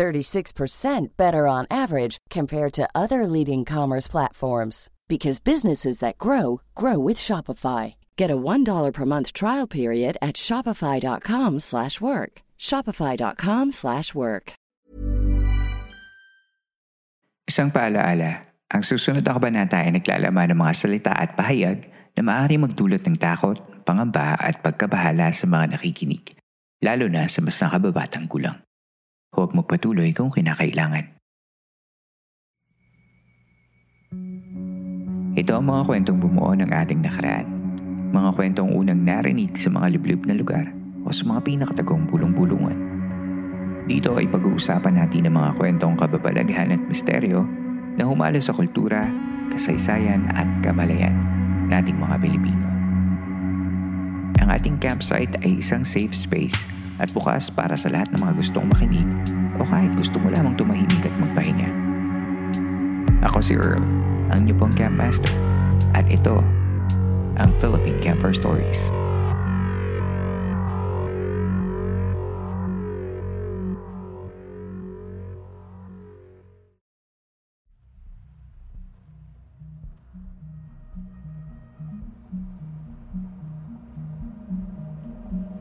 36% better on average compared to other leading commerce platforms because businesses that grow grow with Shopify. Get a $1 per month trial period at shopify.com/work. shopify.com/work. Isang paalaala, ang susunod na kabanata ay naglalaman ng mga salita at pahayag na maaari magdulot ng takot, pangamba at pagkabahala sa mga nakikinig, lalo na sa mas nakababatang gulang. Huwag magpatuloy kung kinakailangan. Ito ang mga kwentong bumuo ng ating nakaraan. Mga kwentong unang narinig sa mga liblib na lugar o sa mga pinakatagong bulong-bulungan. Dito ay pag-uusapan natin ang mga kwentong kababalaghan at misteryo na humalo sa kultura, kasaysayan at kamalayan nating mga Pilipino. Ang ating campsite ay isang safe space at bukas para sa lahat ng mga gustong makinig o kahit gusto mo lamang tumahimik at magpahinga. Ako si Earl, ang niyo pong Camp Master. At ito, ang Philippine Camper Stories.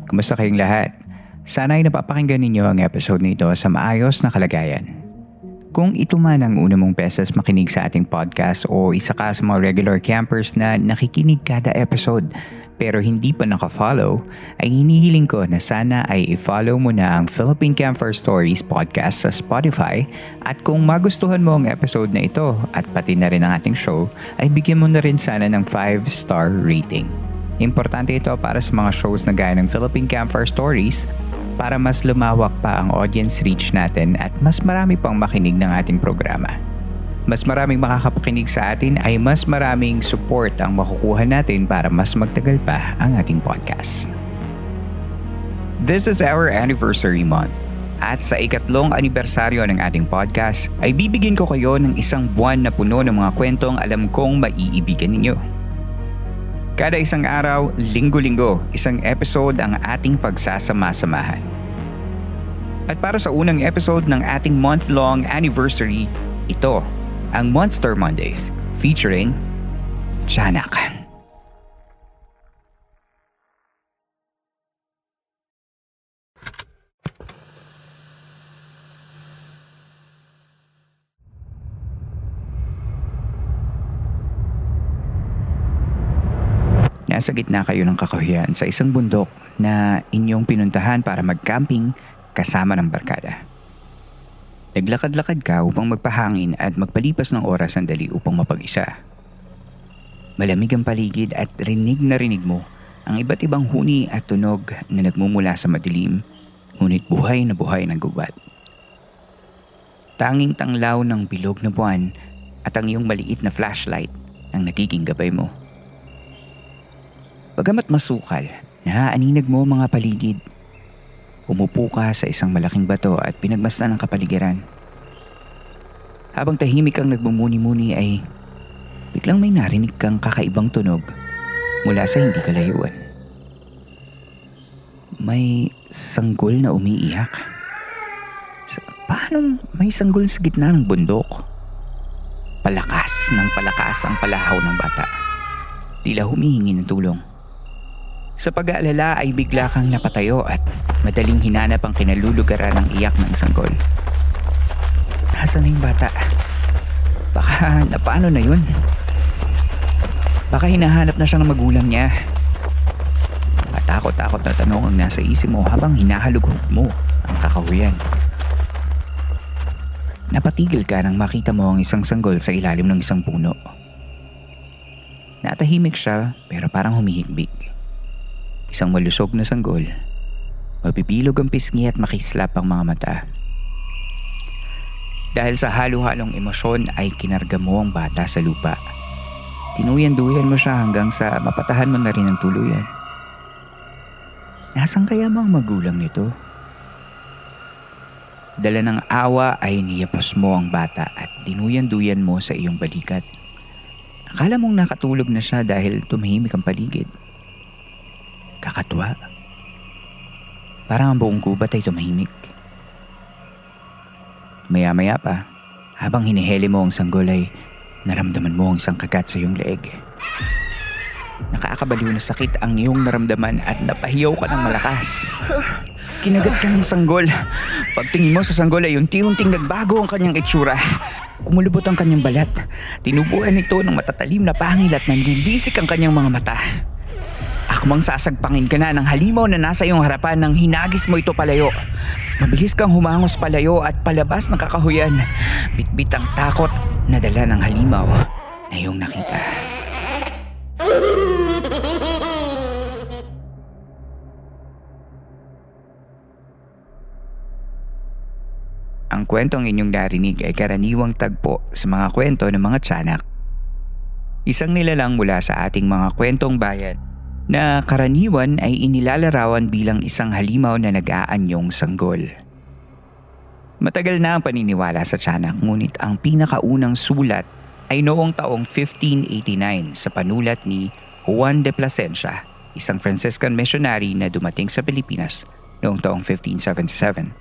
Kumusta kayong lahat? Sana ay napapakinggan ninyo ang episode nito sa maayos na kalagayan. Kung ito man ang una mong beses makinig sa ating podcast o isa ka sa mga regular campers na nakikinig kada episode pero hindi pa nakafollow, ay hinihiling ko na sana ay i-follow mo na ang Philippine Camper Stories podcast sa Spotify at kung magustuhan mo ang episode na ito at pati na rin ang ating show, ay bigyan mo na rin sana ng 5-star rating. Importante ito para sa mga shows na gaya ng Philippine Campfire Stories para mas lumawak pa ang audience reach natin at mas marami pang makinig ng ating programa. Mas maraming makakapakinig sa atin ay mas maraming support ang makukuha natin para mas magtagal pa ang ating podcast. This is our anniversary month. At sa ikatlong anibersaryo ng ating podcast, ay bibigyan ko kayo ng isang buwan na puno ng mga kwentong alam kong maiibigan ninyo. Kada isang araw, linggo-linggo, isang episode ang ating pagsasama-samahan. At para sa unang episode ng ating month-long anniversary, ito ang Monster Mondays featuring Chanak. Nasa gitna kayo ng kakahuyan sa isang bundok na inyong pinuntahan para mag-camping kasama ng barkada. Naglakad-lakad ka upang magpahangin at magpalipas ng oras sandali upang mapag-isa. Malamig ang paligid at rinig na rinig mo ang iba't ibang huni at tunog na nagmumula sa madilim ngunit buhay na buhay ng gubat. Tanging tanglaw ng bilog na buwan at ang iyong maliit na flashlight ang nagiging gabay mo. Bagamat masukal, naaaninag mo mga paligid. Umupo ka sa isang malaking bato at pinagmasdan ang kapaligiran. Habang tahimik kang nagbumuni-muni ay biglang may narinig kang kakaibang tunog mula sa hindi kalayuan. May sanggol na umiiyak. Sa, paano may sanggol sa gitna ng bundok? Palakas ng palakas ang palahaw ng bata. Tila humihingi ng tulong. Sa pag-aalala ay bigla kang napatayo at madaling hinanap ang kinalulugaran ng iyak ng sanggol. Nasaan na yung bata? Baka napaano na yun? Baka hinahanap na siya ng magulang niya. Matakot-takot na tanong ang nasa isip mo habang hinahalugog mo ang kakahuyan. Napatigil ka nang makita mo ang isang sanggol sa ilalim ng isang puno. Natahimik siya pero parang humihigbig. Isang malusog na sanggol. Mapipilog ang pisngi at makislap ang mga mata. Dahil sa halo-halong emosyon ay kinarga mo ang bata sa lupa. Tinuyan-duyan mo siya hanggang sa mapatahan mo na rin ang tuluyan. Nasaan kaya mga magulang nito? Dala ng awa ay niyapos mo ang bata at dinuyan-duyan mo sa iyong balikat. Akala mong nakatulog na siya dahil tumahimik ang paligid. Kakatwa. Parang ang buong gubat ay tumahimik. Maya-maya pa, habang hiniheli mo ang sanggol ay naramdaman mo ang isang kagat sa iyong leeg. Nakakabaliw na sakit ang iyong naramdaman at napahiyaw ka ng malakas. Kinagat ka ng sanggol. Pagtingin mo sa sanggol ay unti-unting nagbago ang kanyang itsura. Kumulubot ang kanyang balat. Tinubuan ito ng matatalim na pangil at nanlilisik ang kanyang mga mata. Akmang sasagpangin ka na ng halimaw na nasa iyong harapan nang hinagis mo ito palayo. Mabilis kang humangos palayo at palabas ng kakahuyan. Bitbit ang takot na dala ng halimaw na iyong nakita. Ang kwentong inyong narinig ay karaniwang tagpo sa mga kwento ng mga tiyanak. Isang nilalang mula sa ating mga kwentong bayan na karaniwan ay inilalarawan bilang isang halimaw na nag-aanyong sanggol. Matagal na ang paniniwala sa tiyanak ngunit ang pinakaunang sulat ay noong taong 1589 sa panulat ni Juan de Plasencia, isang Franciscan missionary na dumating sa Pilipinas noong taong 1577.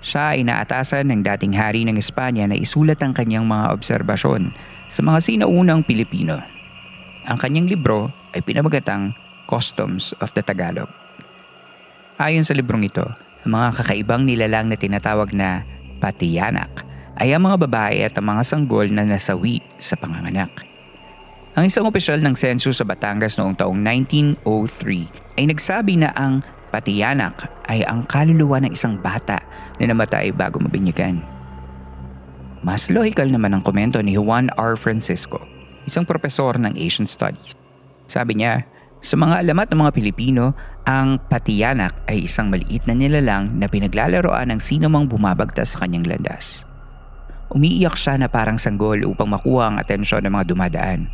Siya ay naatasan ng dating hari ng Espanya na isulat ang kanyang mga obserbasyon sa mga sinaunang Pilipino. Ang kanyang libro ay pinamagatang Customs of the Tagalog. Ayon sa librong ito, ang mga kakaibang nilalang na tinatawag na patiyanak ay ang mga babae at ang mga sanggol na nasawi sa panganganak. Ang isang opisyal ng sensus sa Batangas noong taong 1903 ay nagsabi na ang Patiyanak ay ang kaluluwa ng isang bata na namatay bago mabinyagan. Mas logical naman ang komento ni Juan R. Francisco, isang propesor ng Asian Studies. Sabi niya, sa mga alamat ng mga Pilipino, ang patiyanak ay isang maliit na nilalang na pinaglalaroan ng sino mang bumabagtas sa kanyang landas. Umiiyak siya na parang sanggol upang makuha ang atensyon ng mga dumadaan.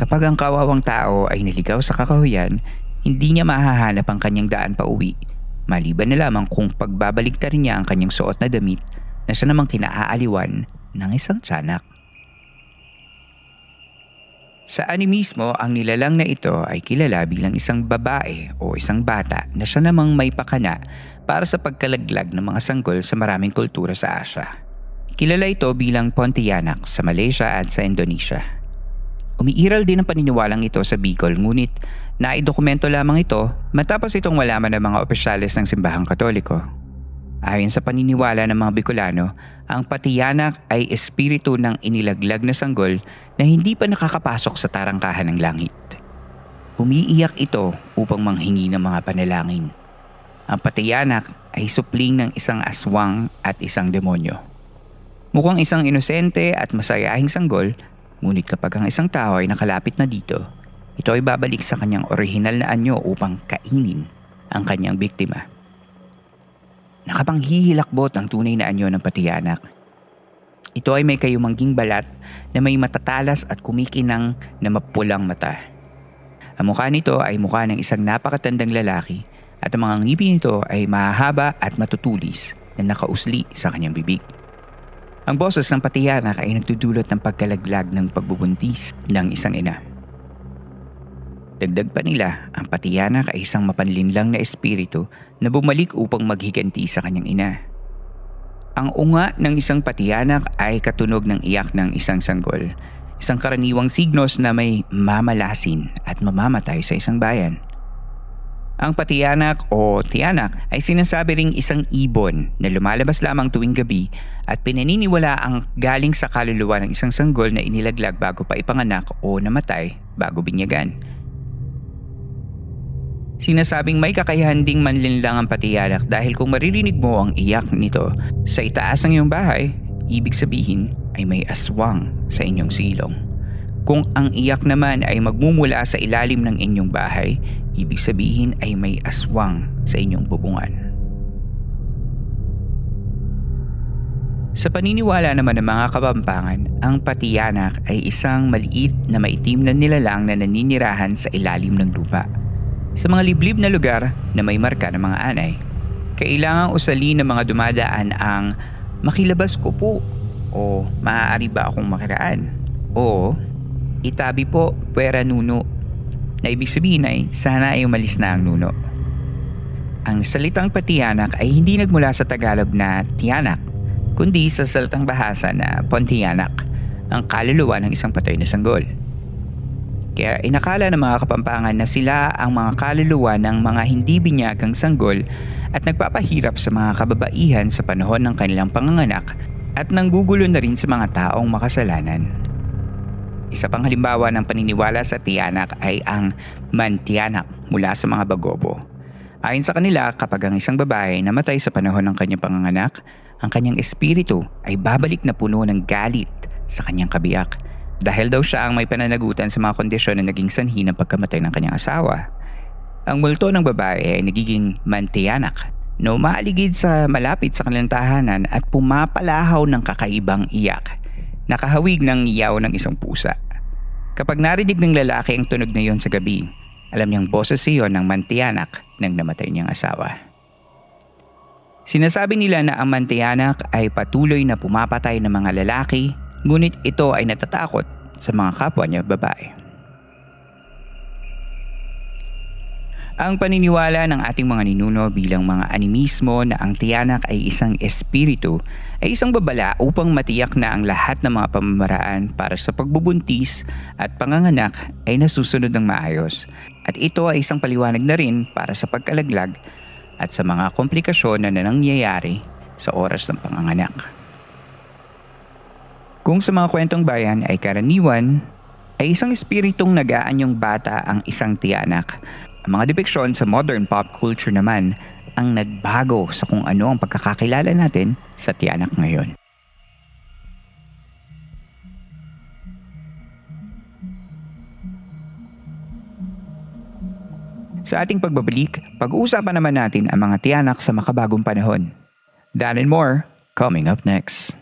Kapag ang kawawang tao ay niligaw sa kakahuyan, hindi niya mahahanap ang kanyang daan pa uwi. Maliban na lamang kung pagbabaligtarin niya ang kanyang suot na damit na siya namang kinaaaliwan ng isang tiyanak. Sa animismo, ang nilalang na ito ay kilala bilang isang babae o isang bata na siya namang may pakana para sa pagkalaglag ng mga sanggol sa maraming kultura sa Asia. Kilala ito bilang Pontianak sa Malaysia at sa Indonesia. Umiiral din ang paniniwalang ito sa Bicol ngunit naidokumento lamang ito matapos itong malaman ng mga opisyalis ng simbahang katoliko. Ayon sa paniniwala ng mga Bicolano, ang patiyanak ay espiritu ng inilaglag na sanggol na hindi pa nakakapasok sa tarangkahan ng langit. Umiiyak ito upang manghingi ng mga panalangin. Ang patiyanak ay supling ng isang aswang at isang demonyo. Mukhang isang inosente at masayahing sanggol Ngunit kapag ang isang tao ay nakalapit na dito, ito ay babalik sa kanyang orihinal na anyo upang kainin ang kanyang biktima. Nakapanghihilakbot ang tunay na anyo ng patiyanak. Ito ay may kayumangging balat na may matatalas at kumikinang na mapulang mata. Ang mukha nito ay mukha ng isang napakatandang lalaki at ang mga ngipin nito ay mahahaba at matutulis na nakausli sa kanyang bibig. Ang boses ng patiyanak ay nagdudulot ng pagkalaglag ng pagbubuntis ng isang ina. Dagdag pa nila, ang patiyanak ay isang mapanlinlang na espiritu na bumalik upang maghiganti sa kanyang ina. Ang unga ng isang patiyanak ay katunog ng iyak ng isang sanggol, isang karaniwang signos na may mamalasin at mamamatay sa isang bayan. Ang patiyanak o tiyanak ay sinasabi ring isang ibon na lumalabas lamang tuwing gabi at pinaniniwala ang galing sa kaluluwa ng isang sanggol na inilaglag bago pa ipanganak o namatay bago binyagan. Sinasabing may kakayahan ding manlinlang ang patiyanak dahil kung maririnig mo ang iyak nito sa itaas ng iyong bahay, ibig sabihin ay may aswang sa inyong silong. Kung ang iyak naman ay magmumula sa ilalim ng inyong bahay, ibig sabihin ay may aswang sa inyong bubungan. Sa paniniwala naman ng mga kabampangan, ang patiyanak ay isang maliit na maitim na nilalang na naninirahan sa ilalim ng lupa. Sa mga liblib na lugar na may marka ng mga anay, kailangang usalin ng mga dumadaan ang makilabas ko po o maaari ba akong makiraan o itabi po pwera nuno na ibig sabihin ay sana ay umalis na ang nuno. Ang salitang patiyanak ay hindi nagmula sa Tagalog na tiyanak kundi sa salitang bahasa na Pontianak, ang kaluluwa ng isang patay na sanggol. Kaya inakala ng mga kapampangan na sila ang mga kaluluwa ng mga hindi binyagang sanggol at nagpapahirap sa mga kababaihan sa panahon ng kanilang panganganak at nanggugulo na rin sa mga taong makasalanan. Isa pang halimbawa ng paniniwala sa tiyanak ay ang mantiyanak mula sa mga bagobo. Ayon sa kanila, kapag ang isang babae namatay sa panahon ng kanyang panganganak, ang kanyang espiritu ay babalik na puno ng galit sa kanyang kabiyak dahil daw siya ang may pananagutan sa mga kondisyon na naging sanhi ng pagkamatay ng kanyang asawa. Ang multo ng babae ay nagiging mantiyanak na umaaligid sa malapit sa kanilang tahanan at pumapalahaw ng kakaibang iyak. Nakahawig ng iyaw ng isang pusa. Kapag narinig ng lalaki ang tunog na iyon sa gabi, alam niyang boses iyon ng mantiyanak ng namatay niyang asawa. Sinasabi nila na ang mantiyanak ay patuloy na pumapatay ng mga lalaki ngunit ito ay natatakot sa mga kapwa niya babae. Ang paniniwala ng ating mga ninuno bilang mga animismo na ang tiyanak ay isang espiritu ay isang babala upang matiyak na ang lahat ng mga pamamaraan para sa pagbubuntis at panganganak ay nasusunod ng maayos. At ito ay isang paliwanag na rin para sa pagkalaglag at sa mga komplikasyon na nangyayari sa oras ng panganganak. Kung sa mga kwentong bayan ay karaniwan, ay isang espiritong nagaanyong bata ang isang tiyanak. Ang mga depiksyon sa modern pop culture naman ang nagbago sa kung ano ang pagkakakilala natin sa tiyanak ngayon. Sa ating pagbabalik, pag-uusapan naman natin ang mga tiyanak sa makabagong panahon. That and more, coming up next.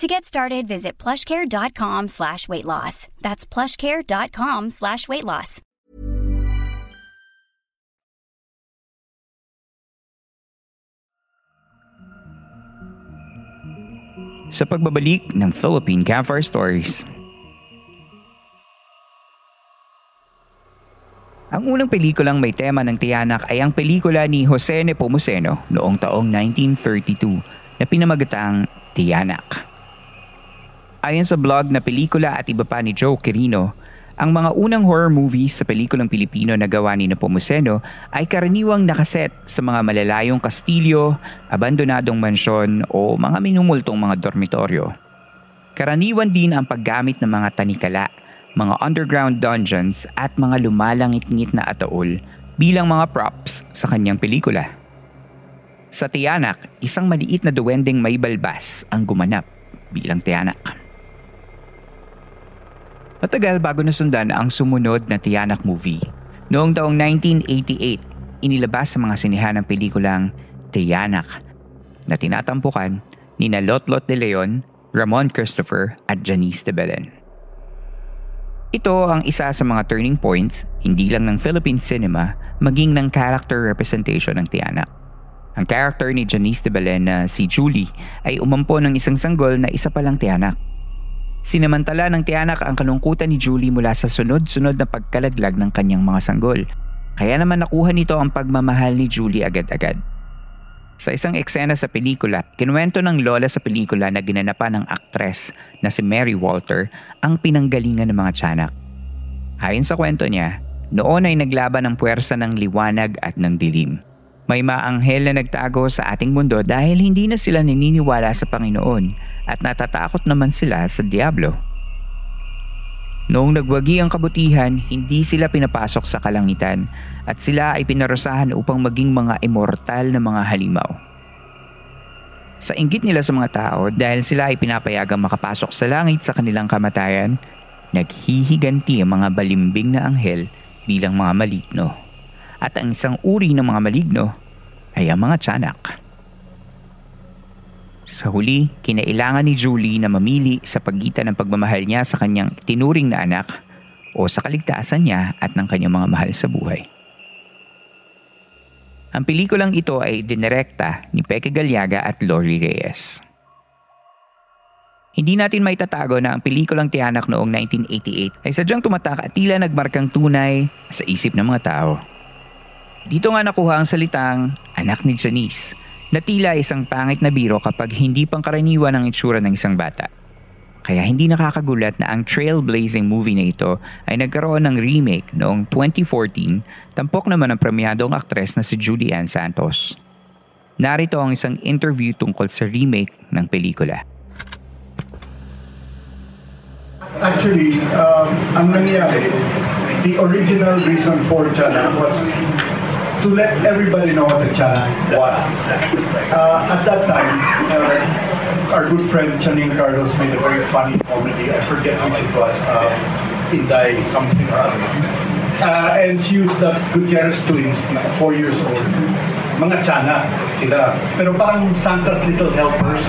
To get started, visit plushcare.com slash weight loss. That's plushcare.com slash weight loss. Sa pagbabalik ng Philippine Campfire Stories. Ang unang pelikulang may tema ng tiyanak ay ang pelikula ni Jose Nepomuceno noong taong 1932 na pinamagatang Tiyanak. Ayon sa blog na pelikula at iba pa ni Joe Quirino, ang mga unang horror movies sa pelikulang Pilipino na gawa ni Nepomuceno ay karaniwang nakaset sa mga malalayong kastilyo, abandonadong mansyon o mga minumultong mga dormitoryo. Karaniwan din ang paggamit ng mga tanikala, mga underground dungeons at mga lumalangit-ngit na ataol bilang mga props sa kanyang pelikula. Sa Tiyanak, isang maliit na duwending may balbas ang gumanap bilang Tiyanak. Matagal bago nasundan ang sumunod na Tiyanak movie. Noong taong 1988, inilabas sa mga sinihan ng pelikulang Tiyanak na tinatampukan ni Lotlot de Leon, Ramon Christopher at Janice de Belen. Ito ang isa sa mga turning points hindi lang ng Philippine cinema maging ng character representation ng Tiyanak. Ang character ni Janice de Belen na si Julie ay umampo ng isang sanggol na isa palang Tiyanak. Sinamantala ng tiyanak ang kalungkutan ni Julie mula sa sunod-sunod na pagkalaglag ng kanyang mga sanggol. Kaya naman nakuha nito ang pagmamahal ni Julie agad-agad. Sa isang eksena sa pelikula, kinuwento ng lola sa pelikula na ginanapan ng aktres na si Mary Walter ang pinanggalingan ng mga tiyanak. Ayon sa kwento niya, noon ay naglaban ng puwersa ng liwanag at ng dilim. May maanghel na nagtago sa ating mundo dahil hindi na sila naniniwala sa Panginoon at natatakot naman sila sa Diablo. Noong nagwagi ang kabutihan, hindi sila pinapasok sa kalangitan at sila ay pinarusahan upang maging mga immortal na mga halimaw. Sa inggit nila sa mga tao dahil sila ay pinapayagang makapasok sa langit sa kanilang kamatayan, naghihiganti ang mga balimbing na anghel bilang mga maligno. At ang isang uri ng mga maligno ay ang mga tiyanak. Sa huli, kinailangan ni Julie na mamili sa pagitan ng pagmamahal niya sa kanyang tinuring na anak o sa kaligtasan niya at ng kanyang mga mahal sa buhay. Ang pelikulang ito ay dinirekta ni Peke Galiaga at Lori Reyes. Hindi natin may tatago na ang pelikulang Tiyanak noong 1988 ay sadyang tumatak at tila nagmarkang tunay sa isip ng mga tao. Dito nga nakuha ang salitang anak ni Janice na tila isang pangit na biro kapag hindi pangkaraniwan ang itsura ng isang bata. Kaya hindi nakakagulat na ang trailblazing movie na ito ay nagkaroon ng remake noong 2014 tampok naman ang premiadong aktres na si Julie Ann Santos. Narito ang isang interview tungkol sa remake ng pelikula. Actually, um, ang nangyari, the original reason for Chana was to let everybody know what the channel was. Uh, at that time, uh, our good friend Channing Carlos made a very funny comedy. I forget which it was. Uh, Inday something or other. Uh, and she used the Gutierrez twins, four years old. Mga chana sila. Pero parang Santa's little helpers.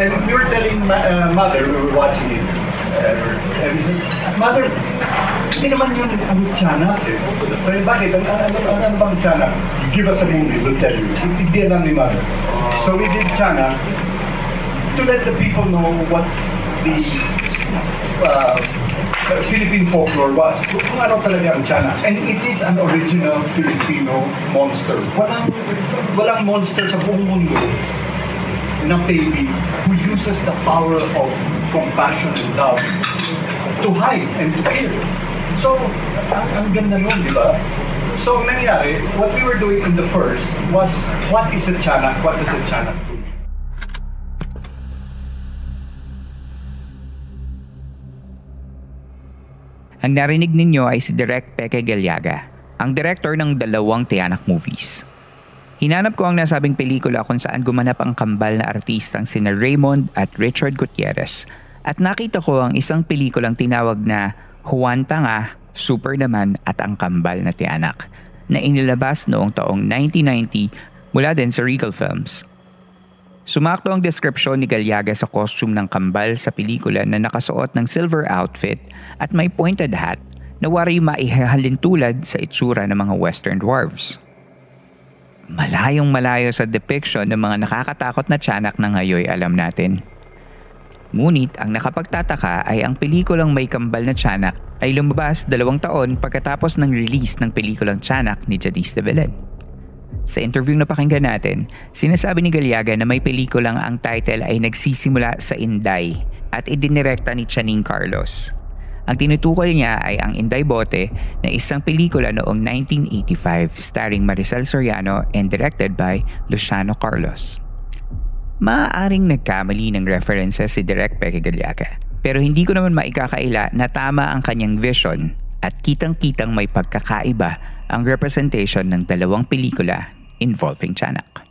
And we were telling uh, mother, we were watching it. Uh, and we said, Mother, hindi naman yun ang tiyanak eh. Pero bakit? Ano, ano, ano, ano bang tiyanak? Give us a movie, we'll tell you. Hindi lang ni Mother. So we did tiyanak to let the people know what the uh, Philippine folklore was. Kung ano talaga ang tiyanak. And it is an original Filipino monster. Walang, walang monster sa buong mundo na baby who uses the power of compassion and love to hide and to kill. So, ang, ang ganda nun, di ba? So, nangyari, what we were doing in the first was, what is a chanak? What does a chanak do? Ang narinig ninyo ay si Direk Peke Galiaga, ang director ng dalawang Tiyanak movies. Hinanap ko ang nasabing pelikula kung saan gumanap ang kambal na artistang sina Raymond at Richard Gutierrez at nakita ko ang isang pelikulang tinawag na Juan Tanga, Super naman at ang kambal na tiyanak na inilabas noong taong 1990 mula din sa Regal Films. Sumakto ang deskripsyon ni Galyaga sa costume ng kambal sa pelikula na nakasuot ng silver outfit at may pointed hat na wari maihahalin tulad sa itsura ng mga western dwarves. Malayong malayo sa depiction ng mga nakakatakot na tiyanak na ngayoy alam natin. Ngunit ang nakapagtataka ay ang pelikulang may kambal na tiyanak ay lumabas dalawang taon pagkatapos ng release ng pelikulang tiyanak ni Janice de Belen. Sa interview na pakinggan natin, sinasabi ni Galiaga na may pelikulang ang title ay nagsisimula sa Inday at idinirekta ni Channing Carlos. Ang tinutukoy niya ay ang Inday Bote na isang pelikula noong 1985 starring Maricel Soriano and directed by Luciano Carlos. Maaaring nagkamali ng references si Direk Galiaga. Pero hindi ko naman maikakaila na tama ang kanyang vision at kitang-kitang may pagkakaiba ang representation ng dalawang pelikula involving Chanak.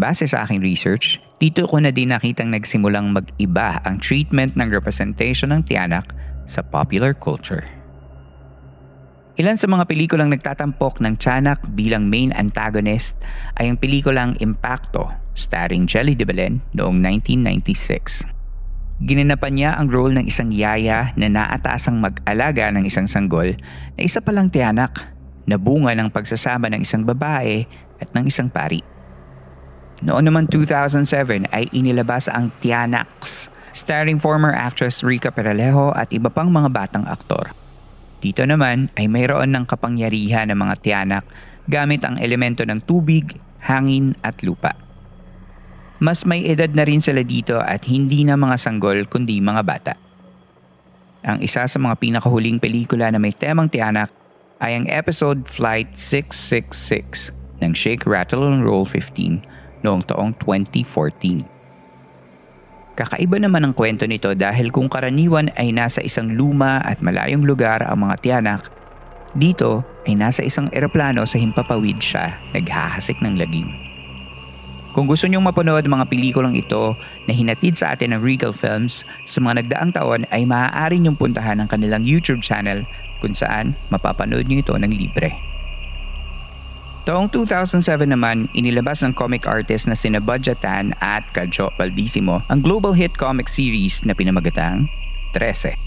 Base sa aking research, dito ko na din nakitang nagsimulang mag-iba ang treatment ng representation ng tiyanak sa popular culture. Ilan sa mga pelikulang nagtatampok ng tiyanak bilang main antagonist ay ang pelikulang Impacto starring Jelly de Belen noong 1996. Ginanapan niya ang role ng isang yaya na naatasang mag-alaga ng isang sanggol na isa palang tiyanak na bunga ng pagsasama ng isang babae at ng isang pari. Noon naman 2007 ay inilabas ang Tianax, starring former actress Rica Peralejo at iba pang mga batang aktor. Dito naman ay mayroon ng kapangyarihan ng mga tiyanak gamit ang elemento ng tubig, hangin at lupa. Mas may edad na rin sila dito at hindi na mga sanggol kundi mga bata. Ang isa sa mga pinakahuling pelikula na may temang tiyanak ay ang episode Flight 666 ng Shake, Rattle, and Roll 15 noong taong 2014. Kakaiba naman ang kwento nito dahil kung karaniwan ay nasa isang luma at malayong lugar ang mga tiyanak, dito ay nasa isang eroplano sa himpapawid siya naghahasik ng lagim. Kung gusto nyong mapanood mga pelikulang ito na hinatid sa atin ng Regal Films sa mga nagdaang taon ay maaari nyong puntahan ang kanilang YouTube channel kung saan mapapanood nyo ito ng libre. Taong 2007 naman, inilabas ng comic artist na sina Budja Tan at Kadjo Baldissimo ang global hit comic series na pinamagatang 13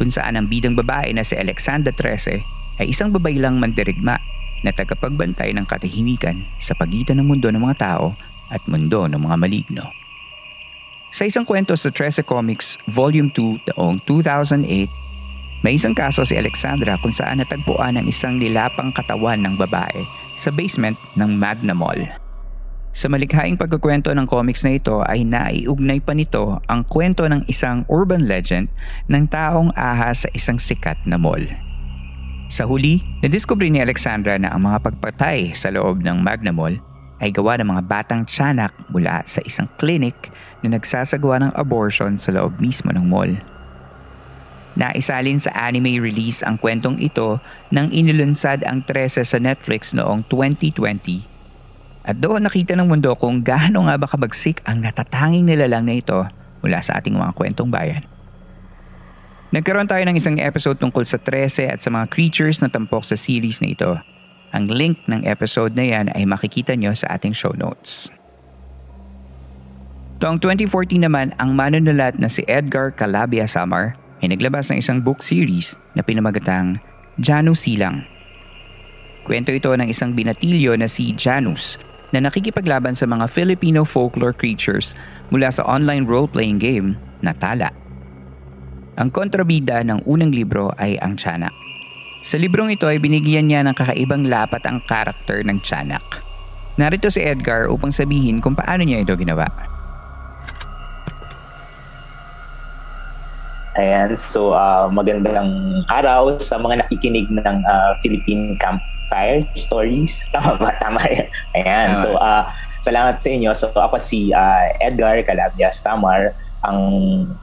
kung saan ang bidang babae na si Alexandra 13 ay isang babaylang mandirigma na tagapagbantay ng katahimikan sa pagitan ng mundo ng mga tao at mundo ng mga maligno. Sa isang kwento sa 13 Comics Volume 2 taong 2008, may isang kaso si Alexandra kung saan natagpuan ang isang nilapang katawan ng babae sa basement ng Magna Mall. Sa malikhaing pagkukwento ng comics na ito ay naiugnay pa nito ang kwento ng isang urban legend ng taong ahas sa isang sikat na mall. Sa huli, nadiskubre ni Alexandra na ang mga pagpatay sa loob ng Magna Mall ay gawa ng mga batang tiyanak mula sa isang clinic na nagsasagawa ng abortion sa loob mismo ng mall. Naisalin sa anime release ang kwentong ito nang inilunsad ang 13 sa Netflix noong 2020. At doon nakita ng mundo kung gaano nga ba kabagsik ang natatanging nilalang na ito mula sa ating mga kwentong bayan. Nagkaroon tayo ng isang episode tungkol sa 13 at sa mga creatures na tampok sa series na ito. Ang link ng episode na yan ay makikita nyo sa ating show notes. Taong 2014 naman, ang manunulat na si Edgar Calabia Samar ay naglabas ng isang book series na pinamagatang Janus Silang. Kwento ito ng isang binatilyo na si Janus na nakikipaglaban sa mga Filipino folklore creatures mula sa online role-playing game na Tala. Ang kontrabida ng unang libro ay ang Tiyanak. Sa librong ito ay binigyan niya ng kakaibang lapat ang karakter ng Tiyanak. Narito si Edgar upang sabihin kung paano niya ito ginawa. Ayan, so uh, magandang araw sa mga nakikinig ng uh, Philippine Campfire Stories. Tama ba? Tama yan. Ayan, so uh, salamat sa inyo. So ako si uh, Edgar Calabias Tamar ang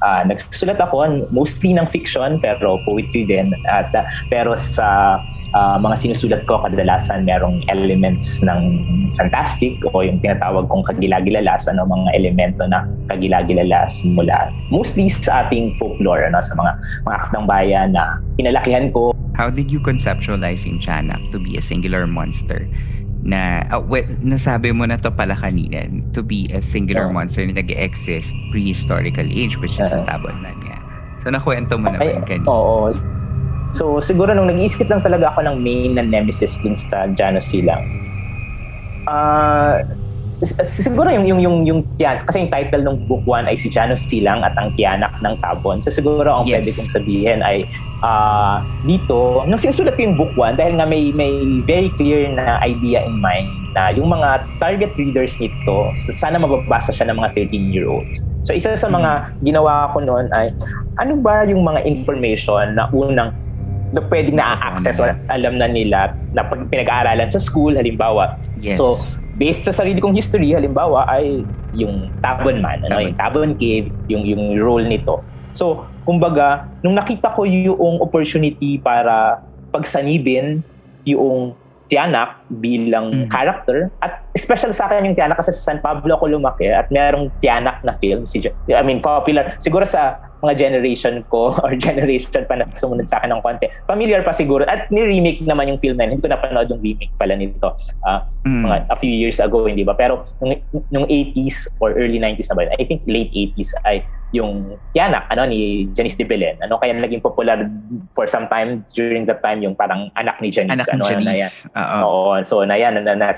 uh, nagsusulat ako mostly ng fiction pero poetry din at uh, pero sa uh, mga sinusulat ko kadalasan merong elements ng fantastic o yung tinatawag kong kagilagilalas, ano, mga elemento na kagilagilalas mula mostly sa ating folklore, ano, sa mga mga aktang bayan na pinalakihan ko. How did you conceptualize in Chanak to be a singular monster? Na uh, well, nasabi mo na to pala kanina to be a singular yeah. monster na nag-exist prehistorical age which is uh, Tabon nga. So nakwento mo naman kanina. Oo. So siguro nung nag-iisip lang talaga ako ng main na nemesis din sa Janus Silang. Ah uh, siguro yung yung yung yung tiyan kasi yung title ng book 1 ay si Janus Silang at ang tiyanak ng Tabon. So siguro ang yes. pwede kong sabihin ay uh, dito nung sinusulat ko yung book 1 dahil nga may may very clear na idea in mind na yung mga target readers nito sana mababasa siya ng mga 13 year olds. So isa sa mga ginawa ko noon ay ano ba yung mga information na unang na pwedeng na-access or alam na nila na pinag-aaralan sa school, halimbawa. Yes. So, based sa sarili kong history, halimbawa, ay yung Tabon Man, ano, yung Tabon Cave, yung, yung role nito. So, kumbaga, nung nakita ko yung opportunity para pagsanibin yung Tianak bilang mm. character. At special sa akin yung Tianak kasi sa San Pablo ako lumaki at merong Tianak na film. Si I mean popular siguro sa mga generation ko or generation pa na sumunod sa akin ng konti. Familiar pa siguro. At ni-remake naman yung film na hindi ko napanood yung remake pala nito uh, mm. mga a few years ago hindi ba? Pero nung, nung 80s or early 90s na ba I think late 80s ay yung Tianak ano ni Janice de Belen ano kaya naging popular for some time during that time yung parang anak ni Janice anak ano ni Janice. na yan. Uh-oh. oo so na yan na, na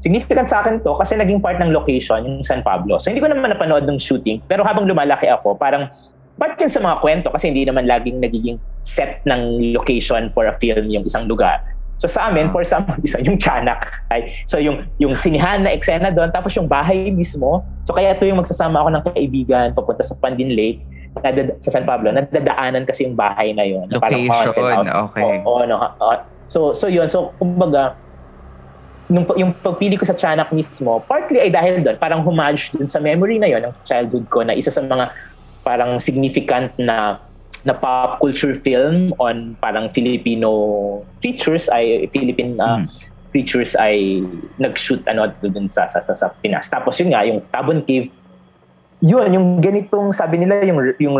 significant sa akin to kasi naging part ng location yung San Pablo so hindi ko naman napanood ng shooting pero habang lumalaki ako parang part yun sa mga kwento kasi hindi naman laging nagiging set ng location for a film yung isang lugar So sa amin, for some reason, yung tiyanak. Ay, so yung, yung sinihan na eksena doon, tapos yung bahay mismo. So kaya ito yung magsasama ako ng kaibigan papunta sa Pandin Lake nadad- sa San Pablo. Nadadaanan kasi yung bahay na yun. Location, okay. Oo, no, uh, so, so yun. So kumbaga, nung, yung pagpili ko sa tiyanak mismo, partly ay dahil doon, parang homage dun sa memory na yun ng childhood ko na isa sa mga parang significant na na pop culture film on parang Filipino creatures ay Philippine uh, mm. creatures ay nag-shoot ano doon sa, sa sa sa Pinas. Tapos yun nga yung Tabon Cave yun yung ganitong sabi nila yung yung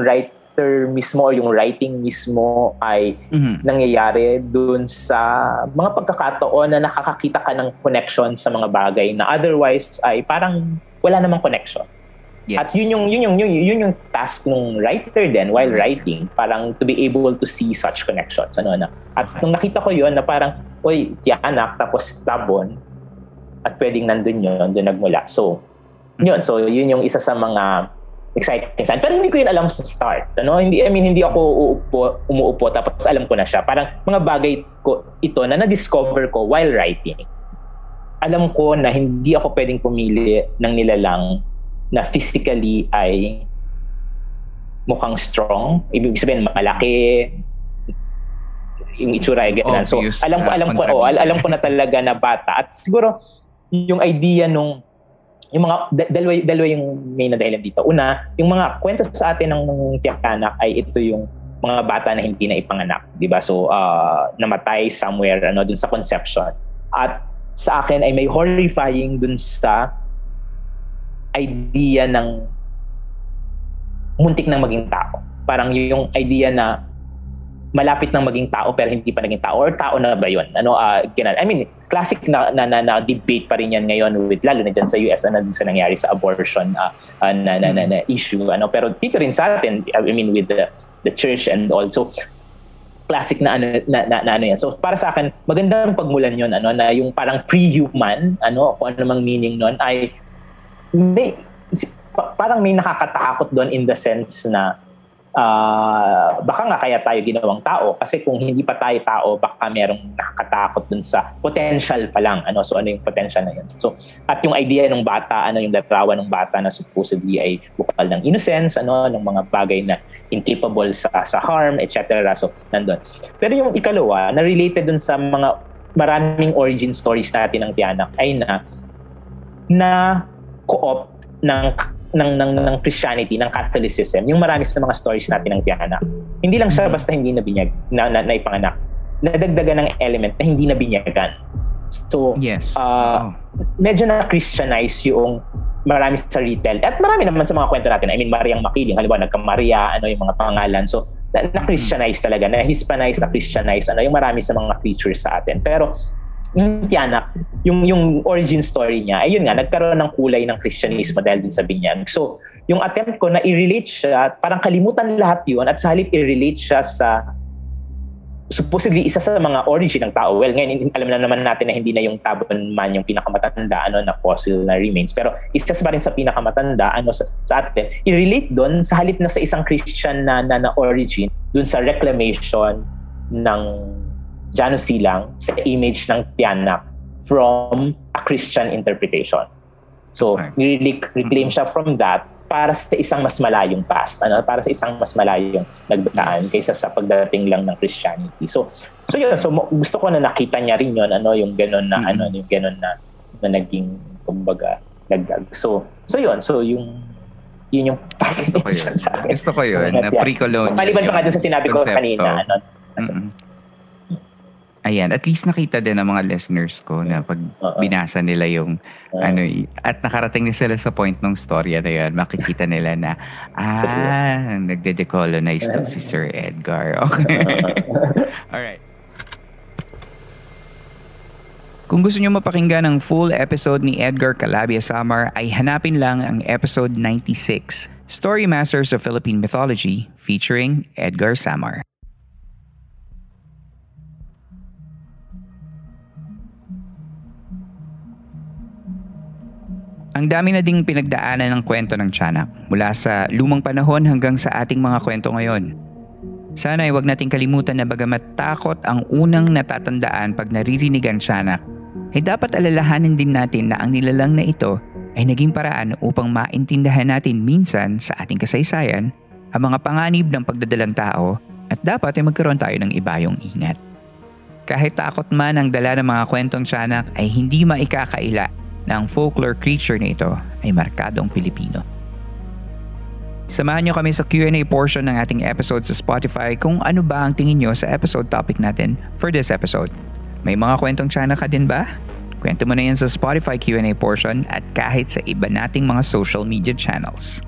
writer mismo or yung writing mismo ay mm-hmm. nangyayari doon sa mga pagkakataon na nakakakita ka ng connection sa mga bagay na otherwise ay parang wala namang connection. Yes. At yun yung yun yung yun, yun yung task ng writer din while writing, parang to be able to see such connections ano na. At okay. nung nakita ko yun na parang oy, anak tapos tabon at pwedeng nandun yun, doon nagmula. So, yun. So, yun yung isa sa mga exciting sign. Pero hindi ko yun alam sa start. Ano? Hindi, I mean, hindi ako uupo, umuupo tapos alam ko na siya. Parang mga bagay ko ito na na-discover ko while writing. Alam ko na hindi ako pwedeng pumili ng nilalang na physically ay mukhang strong. Ibig sabihin, malaki, yung itsura ay ganun. So, alam ko, alam ko, oh, alam ko na talaga na bata. At siguro, yung idea nung yung mga dalawa, dalawa yung main na dahilan dito. Una, yung mga kwento sa atin ng tiyanak ay ito yung mga bata na hindi na ipanganak, 'di ba? So uh, namatay somewhere ano dun sa conception. At sa akin ay may horrifying dun sa idea ng muntik nang maging tao. Parang yung idea na malapit nang maging tao pero hindi pa naging tao or tao na ba yun? Ano, uh, ganun. I mean, classic na, na, na, na debate pa rin yan ngayon with lalo na dyan sa US ano sa nangyari sa abortion uh, na, na, na, na issue. Ano, pero dito rin sa atin, I mean, with the, the church and also classic na ano na, na, na ano yan. So para sa akin, magandang pagmulan 'yon ano na yung parang pre-human, ano kung ano mang meaning noon ay may, parang may nakakatakot doon in the sense na uh, baka nga kaya tayo ginawang tao. Kasi kung hindi pa tayo tao baka merong nakakatakot dun sa potential pa lang. Ano so ano yung potential na yun? So at yung idea ng bata ano yung larawan ng bata na supposedly ay bukal ng innocence ano ng mga bagay na incapable sa sa harm etc so nandun. Pero yung ikalawa na related dun sa mga maraming origin stories natin ng Tianak ay na na co-op ng ng, ng, ng Christianity, ng Catholicism, yung marami sa mga stories natin ng Tiana. Hindi lang siya basta hindi nabinyag, na, na, na ipanganak. Nadagdagan ng element na hindi nabinyagan. So, yes. uh, oh. medyo na-Christianize yung marami sa retail. At marami naman sa mga kwento natin. I mean, Mariang Makiling, halimbawa, nagka-Maria, ano yung mga pangalan. So, na-Christianize talaga, na-Hispanize, na-Christianize, ano yung marami sa mga creatures sa atin. Pero, yung Tiyanak, yung, yung origin story niya, ayun nga, nagkaroon ng kulay ng Christianismo dahil din sa binyag. So, yung attempt ko na i-relate siya, parang kalimutan lahat yun at sa halip i-relate siya sa supposedly isa sa mga origin ng tao. Well, ngayon, alam na naman natin na hindi na yung tabon man yung pinakamatanda ano, na fossil na remains. Pero isa pa rin sa pinakamatanda ano, sa, sa atin, i-relate doon sa halip na sa isang Christian na, na, na origin, doon sa reclamation ng Janus Silang sa image ng Tianak from a Christian interpretation. So, okay. really reclaim siya from that para sa isang mas malayong past, ano, para sa isang mas malayong nagdaan yes. kaysa sa pagdating lang ng Christianity. So, so yun, so gusto ko na nakita niya rin yun, ano, yung ganun na, mm-hmm. ano, yung ganun na, na naging, kumbaga, nagdag. So, so yun, so yung, yun yung fascination sa akin. Gusto ko yun, na pre-colonial. Maliban pa nga dun sa sinabi ko kanina, ano, mm-hmm Ayan, at least nakita din ng mga listeners ko na pag binasa nila yung Oo. ano at nakarating na sila sa point ng storya na yun, makikita nila na ah, nagde-decolonize to si Sir Edgar. Okay. Alright. Kung gusto nyo mapakinggan ang full episode ni Edgar Calabia Samar ay hanapin lang ang episode 96, Story Masters of Philippine Mythology featuring Edgar Samar. Ang dami na ding pinagdaanan ng kwento ng Tiyanak mula sa lumang panahon hanggang sa ating mga kwento ngayon. Sana ay wag nating kalimutan na bagamat takot ang unang natatandaan pag naririnig ang Tiyanak, ay dapat alalahanin din natin na ang nilalang na ito ay naging paraan upang maintindahan natin minsan sa ating kasaysayan ang mga panganib ng pagdadalang tao at dapat ay magkaroon tayo ng ibayong ingat. Kahit takot man ang dala ng mga kwentong Tiyanak ay hindi maikakaila na ang folklore creature na ito ay markadong Pilipino. Samahan niyo kami sa Q&A portion ng ating episode sa Spotify kung ano ba ang tingin niyo sa episode topic natin for this episode. May mga kwentong Tiyanak ka din ba? Kwento mo na yan sa Spotify Q&A portion at kahit sa iba nating mga social media channels.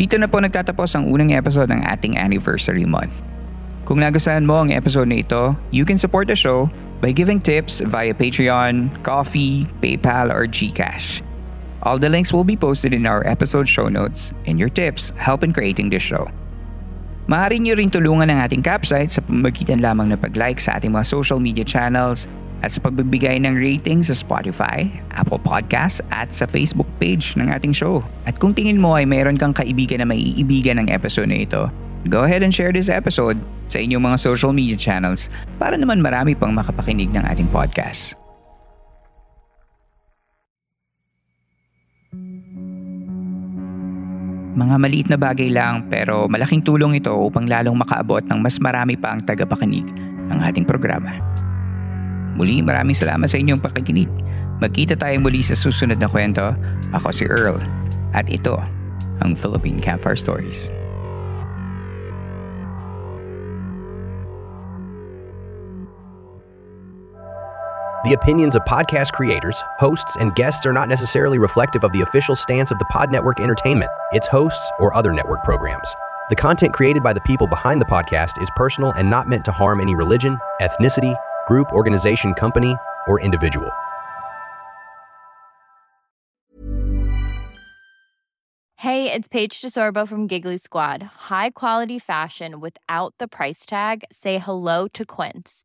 Dito na po nagtatapos ang unang episode ng ating anniversary month. Kung nagustuhan mo ang episode na ito, you can support the show by giving tips via Patreon, Coffee, PayPal, or GCash. All the links will be posted in our episode show notes and your tips help in creating this show. Maaari niyo rin tulungan ang ating capsite sa pamagitan lamang ng pag-like sa ating mga social media channels at sa pagbibigay ng rating sa Spotify, Apple Podcasts at sa Facebook page ng ating show. At kung tingin mo ay mayroon kang kaibigan na maiibigan ng episode na ito, go ahead and share this episode sa inyong mga social media channels para naman marami pang makapakinig ng ating podcast. Mga maliit na bagay lang pero malaking tulong ito upang lalong makaabot ng mas marami pa ang tagapakinig ng ating programa. Muli maraming salamat sa inyong pakikinig. Magkita tayo muli sa susunod na kwento. Ako si Earl at ito ang Philippine Campfire Stories. The opinions of podcast creators, hosts, and guests are not necessarily reflective of the official stance of the Pod Network Entertainment, its hosts, or other network programs. The content created by the people behind the podcast is personal and not meant to harm any religion, ethnicity, group, organization, company, or individual. Hey, it's Paige DeSorbo from Giggly Squad. High quality fashion without the price tag. Say hello to Quince.